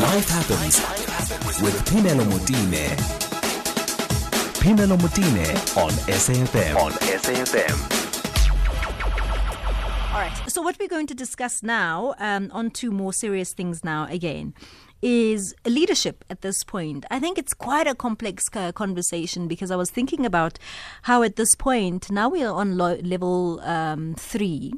Life happens with Pinelo Mutine. Pinelo Mutine on SAFM. On SAFM. All right. So what we're going to discuss now, um, on to more serious things now again, is leadership at this point. I think it's quite a complex uh, conversation because I was thinking about how at this point now we are on lo- level um, three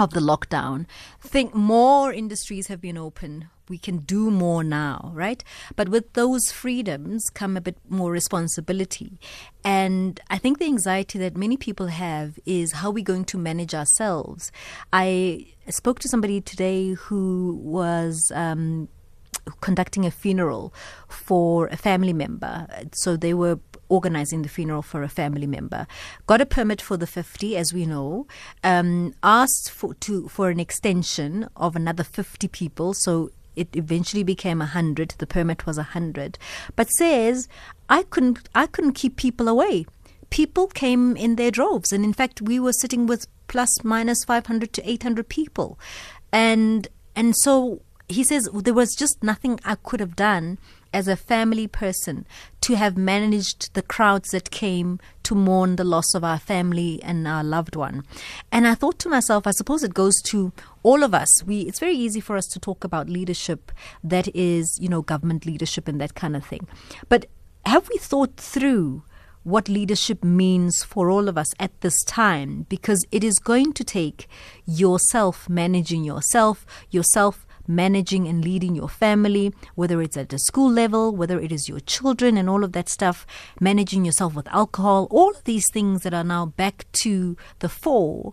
of the lockdown. Think more industries have been open. We can do more now, right? But with those freedoms come a bit more responsibility. And I think the anxiety that many people have is how we're going to manage ourselves. I spoke to somebody today who was. Um, conducting a funeral for a family member. So they were organizing the funeral for a family member. Got a permit for the 50, as we know. Um, asked for to for an extension of another 50 people. So it eventually became a 100 the permit was a 100 but says i couldn't i couldn't keep people away. People came in their droves and in fact we were sitting with plus minus 500 to 800 people. And and so he says there was just nothing I could have done as a family person to have managed the crowds that came to mourn the loss of our family and our loved one. And I thought to myself, I suppose it goes to all of us. We it's very easy for us to talk about leadership that is, you know, government leadership and that kind of thing. But have we thought through what leadership means for all of us at this time because it is going to take yourself managing yourself, yourself managing and leading your family, whether it's at the school level, whether it is your children and all of that stuff, managing yourself with alcohol, all of these things that are now back to the fore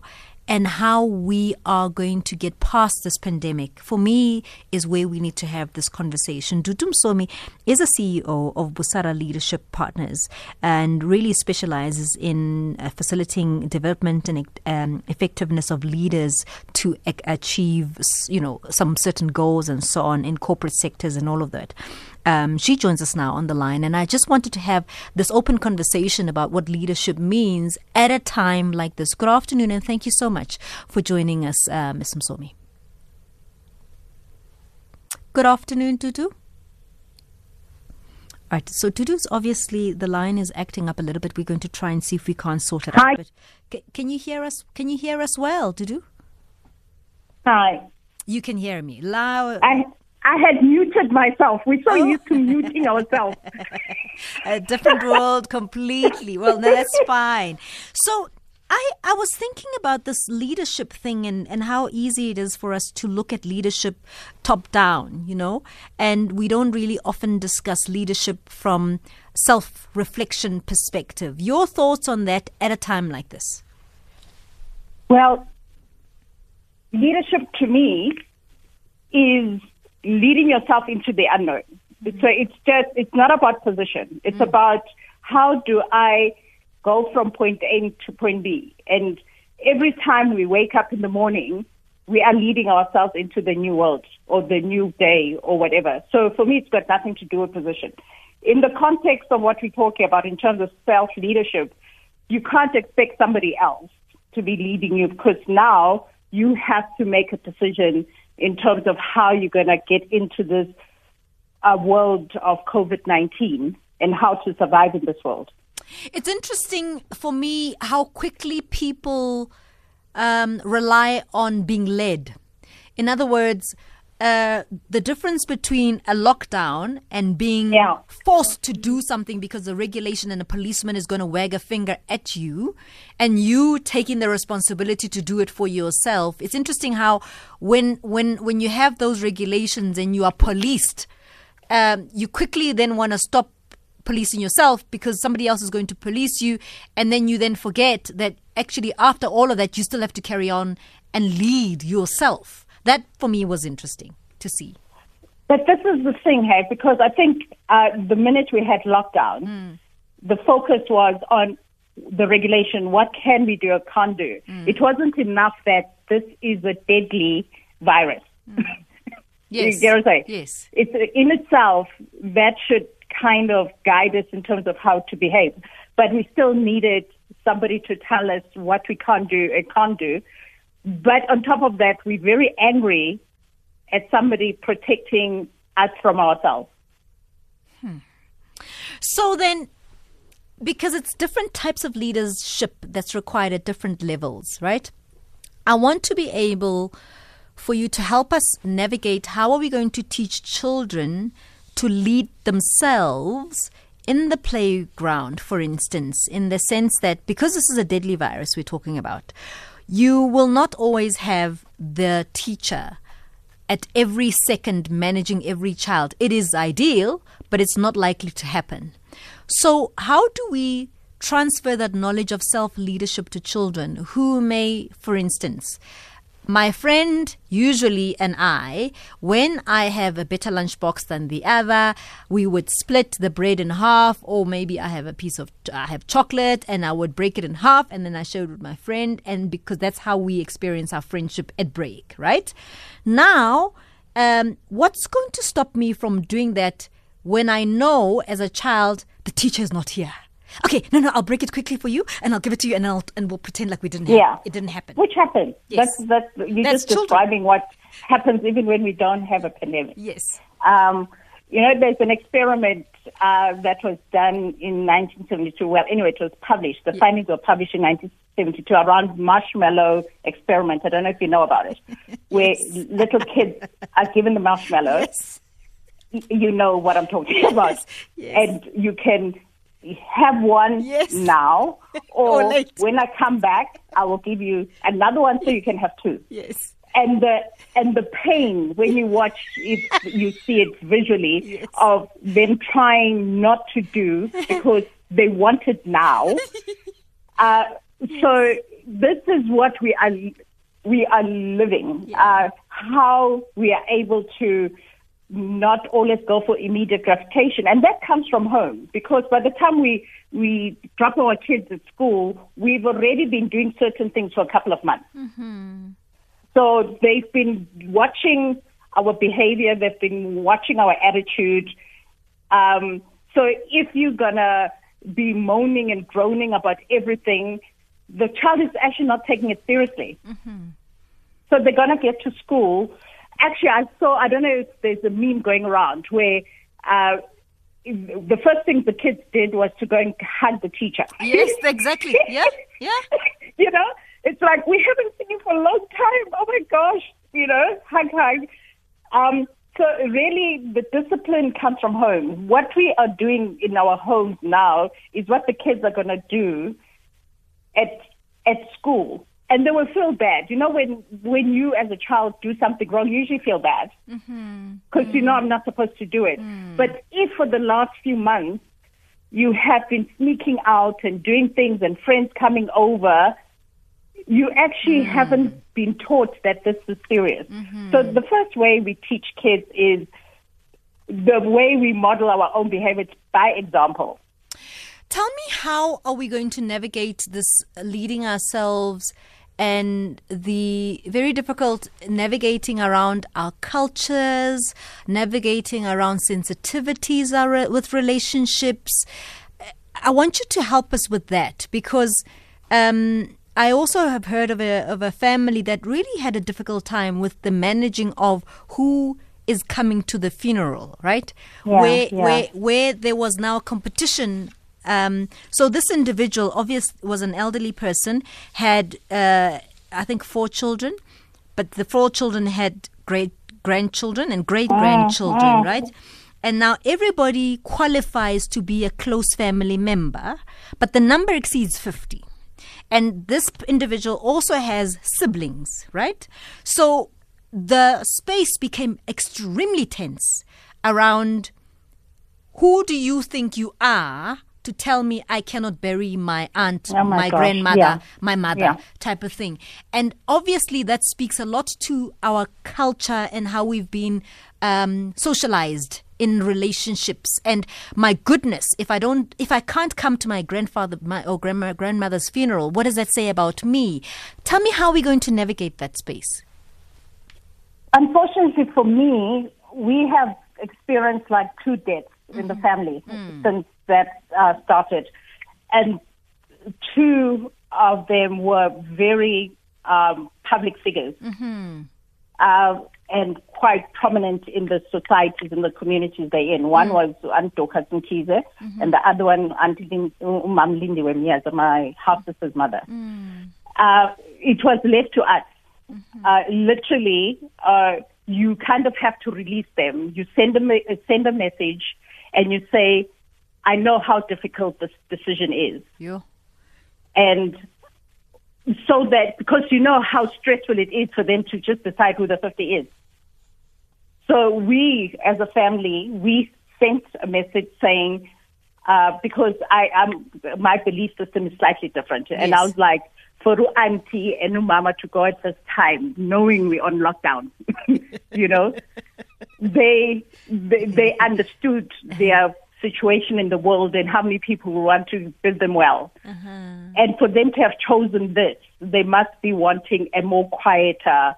and how we are going to get past this pandemic, for me, is where we need to have this conversation. Dudu Msomi is a CEO of Busara Leadership Partners and really specializes in uh, facilitating development and um, effectiveness of leaders to achieve, you know, some certain goals and so on in corporate sectors and all of that. Um, she joins us now on the line, and I just wanted to have this open conversation about what leadership means at a time like this. Good afternoon, and thank you so much for joining us, uh, Ms. Msomi. Good afternoon, Tutu. All right, so Tutu's obviously the line is acting up a little bit. We're going to try and see if we can't sort it Hi. out. But can you hear us? Can you hear us well, Tutu? Hi. You can hear me loud. I I had muted myself. We're so Oh. used to muting ourselves. a different world completely. Well, no, that's fine. So I, I was thinking about this leadership thing and, and how easy it is for us to look at leadership top down, you know, and we don't really often discuss leadership from self reflection perspective. Your thoughts on that at a time like this? Well, leadership to me is leading yourself into the unknown. So it's just, it's not about position. It's mm. about how do I go from point A to point B. And every time we wake up in the morning, we are leading ourselves into the new world or the new day or whatever. So for me, it's got nothing to do with position. In the context of what we're talking about in terms of self leadership, you can't expect somebody else to be leading you because now you have to make a decision in terms of how you're going to get into this uh, world of COVID 19 and how to survive in this world. It's interesting for me how quickly people um, rely on being led. In other words, uh, the difference between a lockdown and being Yeah. forced to do something because the regulation and a policeman is going to wag a finger at you and you taking the responsibility to do it for yourself it's interesting how when when when you have those regulations and you are policed um, you quickly then want to stop policing yourself because somebody else is going to police you and then you then forget that actually after all of that you still have to carry on and lead yourself that for me was interesting to see But this is the thing, hey, because I think uh, the minute we had lockdown, hmm. the focus was on the regulation. What can we do or can't do? Hmm. It wasn't enough that this is a deadly virus. Hmm. yes You get what I'm saying? yes It's uh, in itself that should kind of guide us in terms of how to behave. But we still needed somebody to tell us what we can't do and can't do. But on top of that, we're very angry at somebody protecting us from ourselves. Hmm. So then, because it's different types of leadership that's required at different levels, right? I want to be able for you to help us navigate how are we going to teach children to lead themselves in the playground, for instance, in the sense that because this is a deadly virus we're talking about, you will not always have the teacher at every second managing every child. It is ideal, but it's not likely to happen. So, how do we transfer that knowledge of self leadership to children who may, for instance, my friend usually and I, when I have a better lunchbox than the other, we would split the bread in half, or maybe I have a piece of I have chocolate and I would break it in half, and then I share it with my friend, and because that's how we experience our friendship at break, right? Now, um, what's going to stop me from doing that when I know as a child the teacher is not here? Okay, no, no, I'll break it quickly for you, and I'll give it to you, and I'll and we'll pretend like we didn't. Yeah. Have, it didn't happen. Which happens. Yes. That's, that's, you're That's just children. describing what happens even when we don't have a pandemic. Yes. Um, you know, there's an experiment uh, that was done in 1972. Well, anyway, it was published. The findings were published in 1972 around marshmallow experiment. I don't know if you know about it, where little kids are given the marshmallow. Yes. You know what I'm talking about. yes. And you can have one Yes. now, or, Or when I come back, I will give you another one so you can have two Yes. and the and the pain when you watch it, you see it visually Yes. of them trying not to do because they want it now. Uh, so this is what we are we are living. Uh, how we are able to not always go for immediate gratification, and that comes from home because by the time we we drop our kids at school, we've already been doing certain things for a couple of months. mhm So they've been watching our behavior, they've been watching our attitude. Um, so if you're gonna be moaning and groaning about everything, the child is actually not taking it seriously. mhm So they're gonna get to school. Actually, I saw. I don't know if there's a meme going around where. Uh, the first thing the kids did was to go and hug the teacher. Yes, exactly. Yeah, yeah. you know, it's like we haven't seen you for a long time. Oh my gosh, you know, hug, hug. Um, so really, the discipline comes from home. What we are doing in our homes now is what the kids are going to do at at school, and they will feel bad. You know, when when you as a child do something wrong, you usually feel bad mm-hmm. because you know I'm not supposed to do it. Mm. But if for the last few months you have been sneaking out and doing things and friends coming over, you actually mm. haven't been taught that this is serious. So mm-hmm. the first way we teach kids is the way we model our own behavior by example. Tell me, how are we going to navigate this leading ourselves and the very difficult navigating around our cultures, navigating around sensitivities are- with relationships? I want you to help us with that because um, I also have heard of a of a family that really had a difficult time with the managing of who is coming to the funeral, right? Yeah, where yeah. where where there was now competition. Um, so this individual, obvious, was an elderly person, had uh, I think four children, but the four children had great grandchildren and great grandchildren, right? And now everybody qualifies to be a close family member, but the number exceeds 50. And this individual also has siblings, right? So the space became extremely tense around who do you think you are to tell me I cannot bury my aunt, Oh my gosh, grandmother, yeah. my mother, Yeah. type of thing. And obviously, that speaks a lot to our culture and how we've been um, socialized in relationships. And my goodness, if I don't, if I can't come to my grandfather my, or grandma, grandmother's funeral, what does that say about me? Tell me how we're going to navigate that space. Unfortunately for me, we have experienced like two deaths in the family since that uh, started. And two of them were very um, public figures. Uh, and quite prominent in the societies and the communities they're in. One was Aunt Dorcas Mkize, and the other one, Auntie Lin- Lindy Wemiyaza, my half sister's mother. Uh, it was left to us. Uh, literally, uh, you kind of have to release them. You send a, send a message and you say, I know how difficult this decision is. Yeah. And so that, because you know how stressful it is for them to just decide who the 50 is. So we, as a family, we sent a message saying, uh, because I am, my belief system is slightly different. And I was like, for auntie and mama to go at this time, knowing we're on lockdown, you know, they, they, they understood their situation in the world and how many people want to build them well. And for them to have chosen this, they must be wanting a more quieter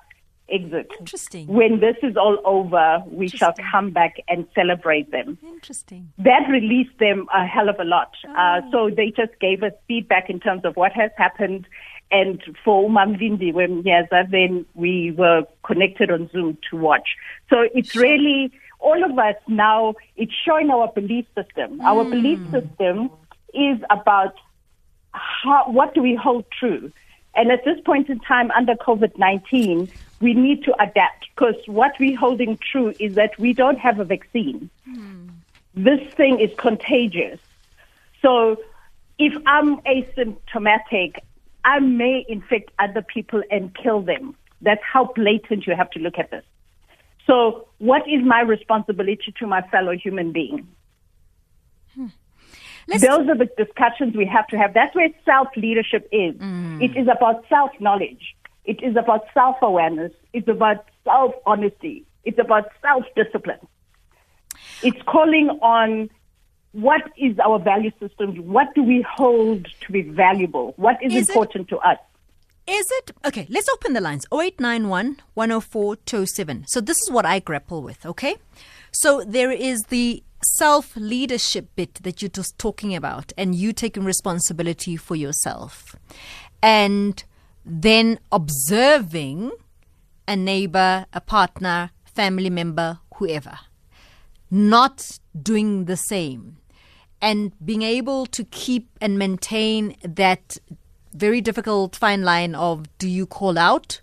exit. Interesting. When this is all over, we shall come back and celebrate them. Interesting. That released them a hell of a lot. Uh, so they just gave us feedback in terms of what has happened. And for Umam Lindi, when Nyaza, then we were connected on Zoom to watch. So it's really, all of us now, it's showing our belief system. Our hmm. belief system is about how, what do we hold true? And at this point in time, under COVID 19, we need to adapt because what we're holding true is that we don't have a vaccine. Hmm. This thing is contagious. So if I'm asymptomatic, I may infect other people and kill them. That's how blatant you have to look at this. So, what is my responsibility to my fellow human being? Hmm. Let's Those are the discussions we have to have. That's where self leadership is. Hmm. It is about self knowledge. It is about self awareness. It's about self honesty. It's about self discipline. It's calling on what is our value system? What do we hold to be valuable? What is, Is it- important to us? Is it okay? Let's open the lines 0891 104 207. So, this is what I grapple with, okay? So, there is the self leadership bit that you're just talking about, and you taking responsibility for yourself. And then observing a neighbor, a partner, family member, whoever, not doing the same and being able to keep and maintain that very difficult fine line of do you call out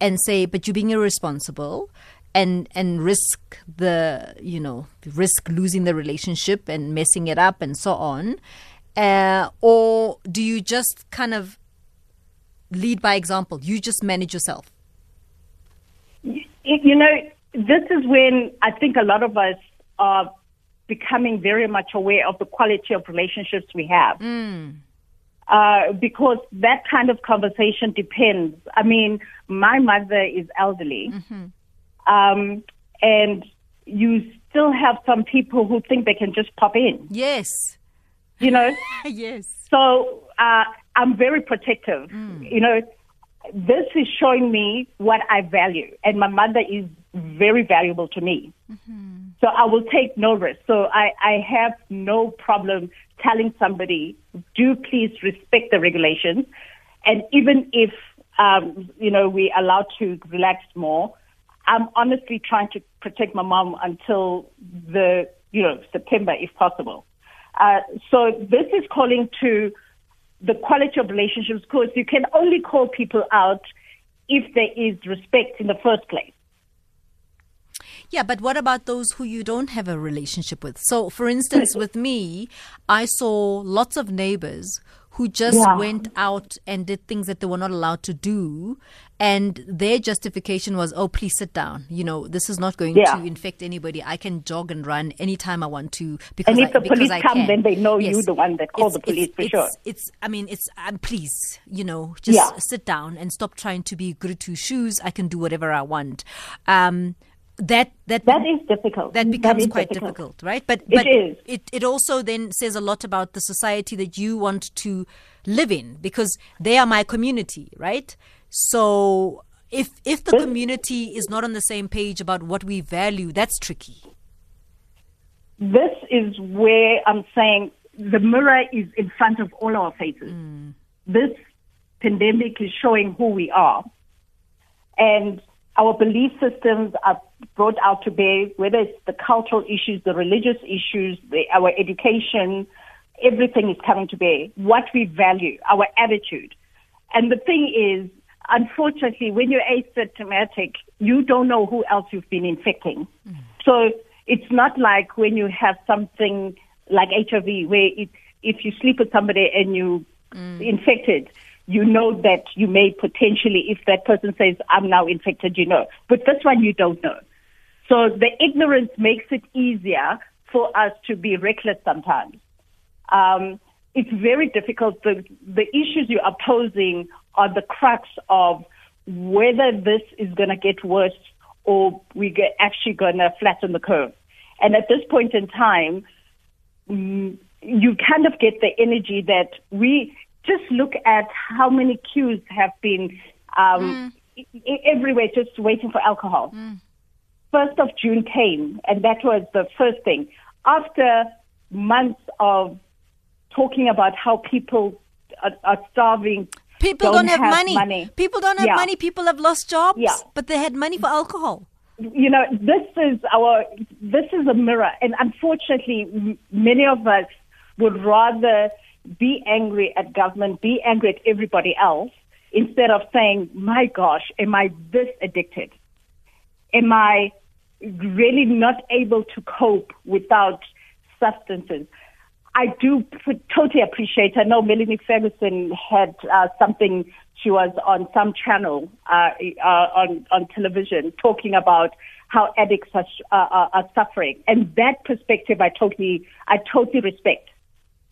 and say but you're being irresponsible and and risk the you know risk losing the relationship and messing it up and so on. Uh, or do you just kind of lead by example? You just manage yourself. Y- You know, this is when I think a lot of us are becoming very much aware of the quality of relationships we have. Uh, because that kind of conversation depends. I mean, my mother is elderly, um, and you still have some people who think they can just pop in, yes you know? yes So uh, I'm very protective. You know, this is showing me what I value, and my mother is very valuable to me. So I will take no risk. So I, I have no problem telling somebody, do please respect the regulations. And even if, um, you know, we're allowed to relax more, I'm honestly trying to protect my mom until the, you know, September if possible. Uh, so this is calling to the quality of relationships because you can only call people out if there is respect in the first place. Yeah, but what about those who you don't have a relationship with? So, for instance, with me, I saw lots of neighbors who just Yeah. went out and did things that they were not allowed to do. And their justification was, oh, please sit down. You know, this is not going Yeah. to infect anybody. I can jog and run anytime I want to because And if I, the police I come, can. then they know you Yes. the one that called the police it's- for it's- sure. It's, I mean, it's, um, please, you know, just Yeah. sit down and stop trying to be good to shoes. I can do whatever I want. Um, that that That is difficult. that becomes is quite difficult, right? But It but is. It it also then says a lot about the society that you want to live in because they are my community, right? So if if the community is not on the same page about what we value, that's tricky. This is where I'm saying the mirror is in front of all our faces. Hmm. This pandemic is showing who we are. And our belief systems are brought out to bear, whether it's the cultural issues, the religious issues, the, our education, everything is coming to bear. What we value, our attitude. And the thing is, unfortunately, when you're asymptomatic, you don't know who else you've been infecting. Mm. So it's not like when you have something like HIV, where it, if you sleep with somebody and you mm. infected, you know that you may potentially, if that person says, I'm now infected, you know. But this one you don't know. So the ignorance makes it easier for us to be reckless sometimes. Um, it's very difficult. The, the issues you are posing are the crux of whether this is going to get worse or we're actually going to flatten the curve. And at this point in time, mm, you kind of get the energy that we just look at how many queues have been um, mm. everywhere just waiting for alcohol. Mm. First of June came, and that was the first thing. After months of talking about how people are, are starving, people don't, don't have, have money. money. People don't have yeah. money. People have lost jobs, yeah. but they had money for alcohol. You know, this is our this is a mirror, and unfortunately, many of us would rather be angry at government, be angry at everybody else, instead of saying, my gosh, am I this addicted? Am I really not able to cope without substances? I do totally appreciate. I know Melanie Ferguson had uh, something. She was on some channel uh, uh, on on television talking about how addicts are, are, are suffering, and that perspective I totally I totally respect.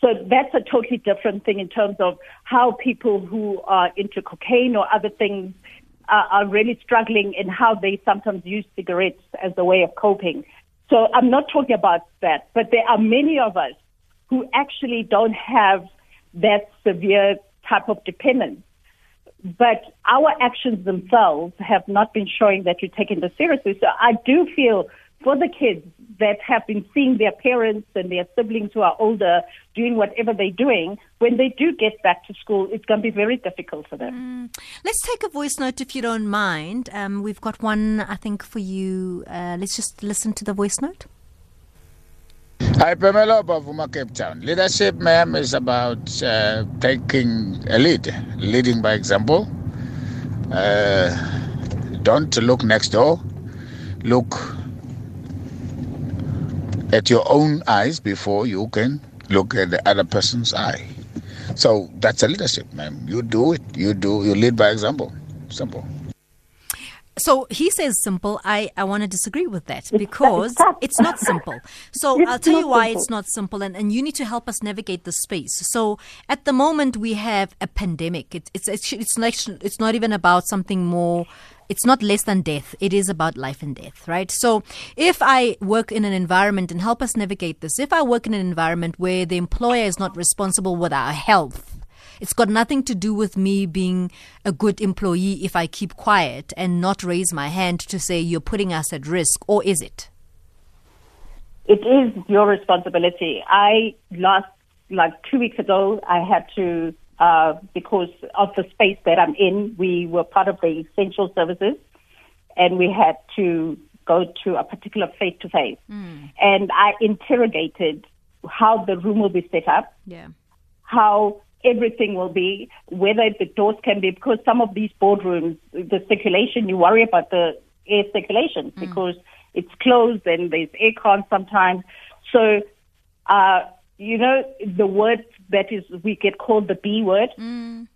So that's a totally different thing in terms of how people who are into cocaine or other things are, are really struggling and how they sometimes use cigarettes as a way of coping. So I'm not talking about that, but there are many of us who actually don't have that severe type of dependence. But our actions themselves have not been showing that you're taking this seriously. So I do feel for the kids that have been seeing their parents and their siblings who are older doing whatever they're doing, when they do get back to school, it's going to be very difficult for them. Mm. Let's take a voice note if you don't mind. Um, we've got one, I think, for you. Uh, let's just listen to the voice note. Hi, Pamela Bavuma, Cape Town. Leadership, ma'am, is about uh, taking a lead, leading by example. Uh, don't look next door. Look at your own eyes before you can look at the other person's eye. So that's a leadership, man. You do it. You do. You lead by example. Simple. So he says simple. I, I want to disagree with that because it's not simple. So I'll tell you why simple. it's not simple, and, and you need to help us navigate the space. So at the moment we have a pandemic. It's it's it's it's not, it's not even about something more it's not less than death. It is about life and death, right? So if I work in an environment and help us navigate this, if I work in an environment where the employer is not responsible with our health, it's got nothing to do with me being a good employee if I keep quiet and not raise my hand to say you're putting us at risk, or is it? It is your responsibility. I last, like two weeks ago, I had to uh, because of the space that I'm in. We were part of the essential services, and we had to go to a particular face to face. And I interrogated how the room will be set up, yeah. how everything will be, whether the doors can be, because some of these boardrooms, the circulation, you worry about the air circulation mm. because it's closed and there's aircon sometimes. So, uh, you know, the word that is, we get called the B word. Mm.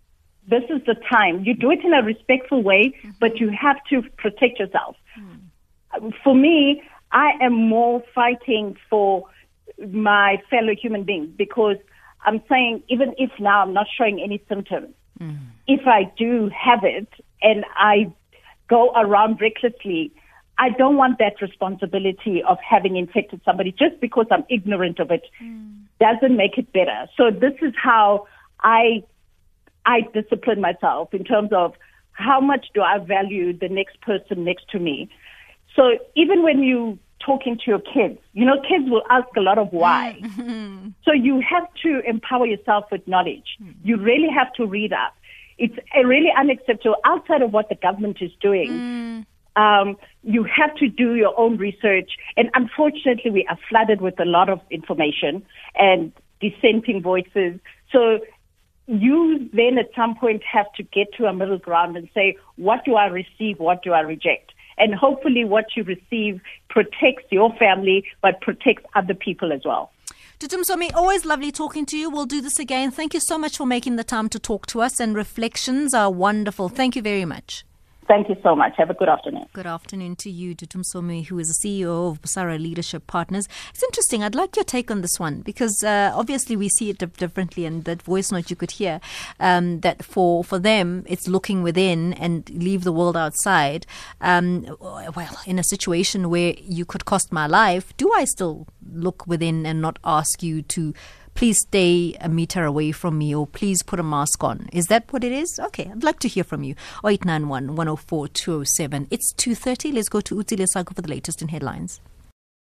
This is the time. You do it in a respectful way, mm-hmm. but you have to protect yourself. Mm. For me, I am more fighting for my fellow human beings because I'm saying even if now I'm not showing any symptoms, mm. if I do have it and I go around recklessly, I don't want that responsibility of having infected somebody just because I'm ignorant of it. Mm. Doesn't make it better. So this is how I I discipline myself in terms of how much do I value the next person next to me. So even when you talking to your kids, you know, kids will ask a lot of why. Mm. so you have to empower yourself with knowledge. Mm. You really have to read up. It's really unacceptable outside of what the government is doing. Mm Um, you have to do your own research. And unfortunately, we are flooded with a lot of information and dissenting voices. So you then at some point have to get to a middle ground and say, what do I receive? What do I reject? And hopefully what you receive protects your family, but protects other people as well. Dudu Msomi, always lovely talking to you. We'll do this again. Thank you so much for making the time to talk to us, and reflections are wonderful. Thank you very much. Thank you so much. Have a good afternoon. Good afternoon to you, Dudu Msomi, who is the CEO of Busara Leadership Partners. It's interesting. I'd like your take on this one because uh, obviously we see it differently, and that voice note you could hear um, that for for them it's looking within and leave the world outside. Um, well, in a situation where you could cost my life, do I still look within and not ask you to? Please stay a meter away from me or please put a mask on. Is that what it is? Okay, I'd like to hear from you. 0891 104 207. It's 2.30. Let's go to Uti Lesako for the latest in headlines.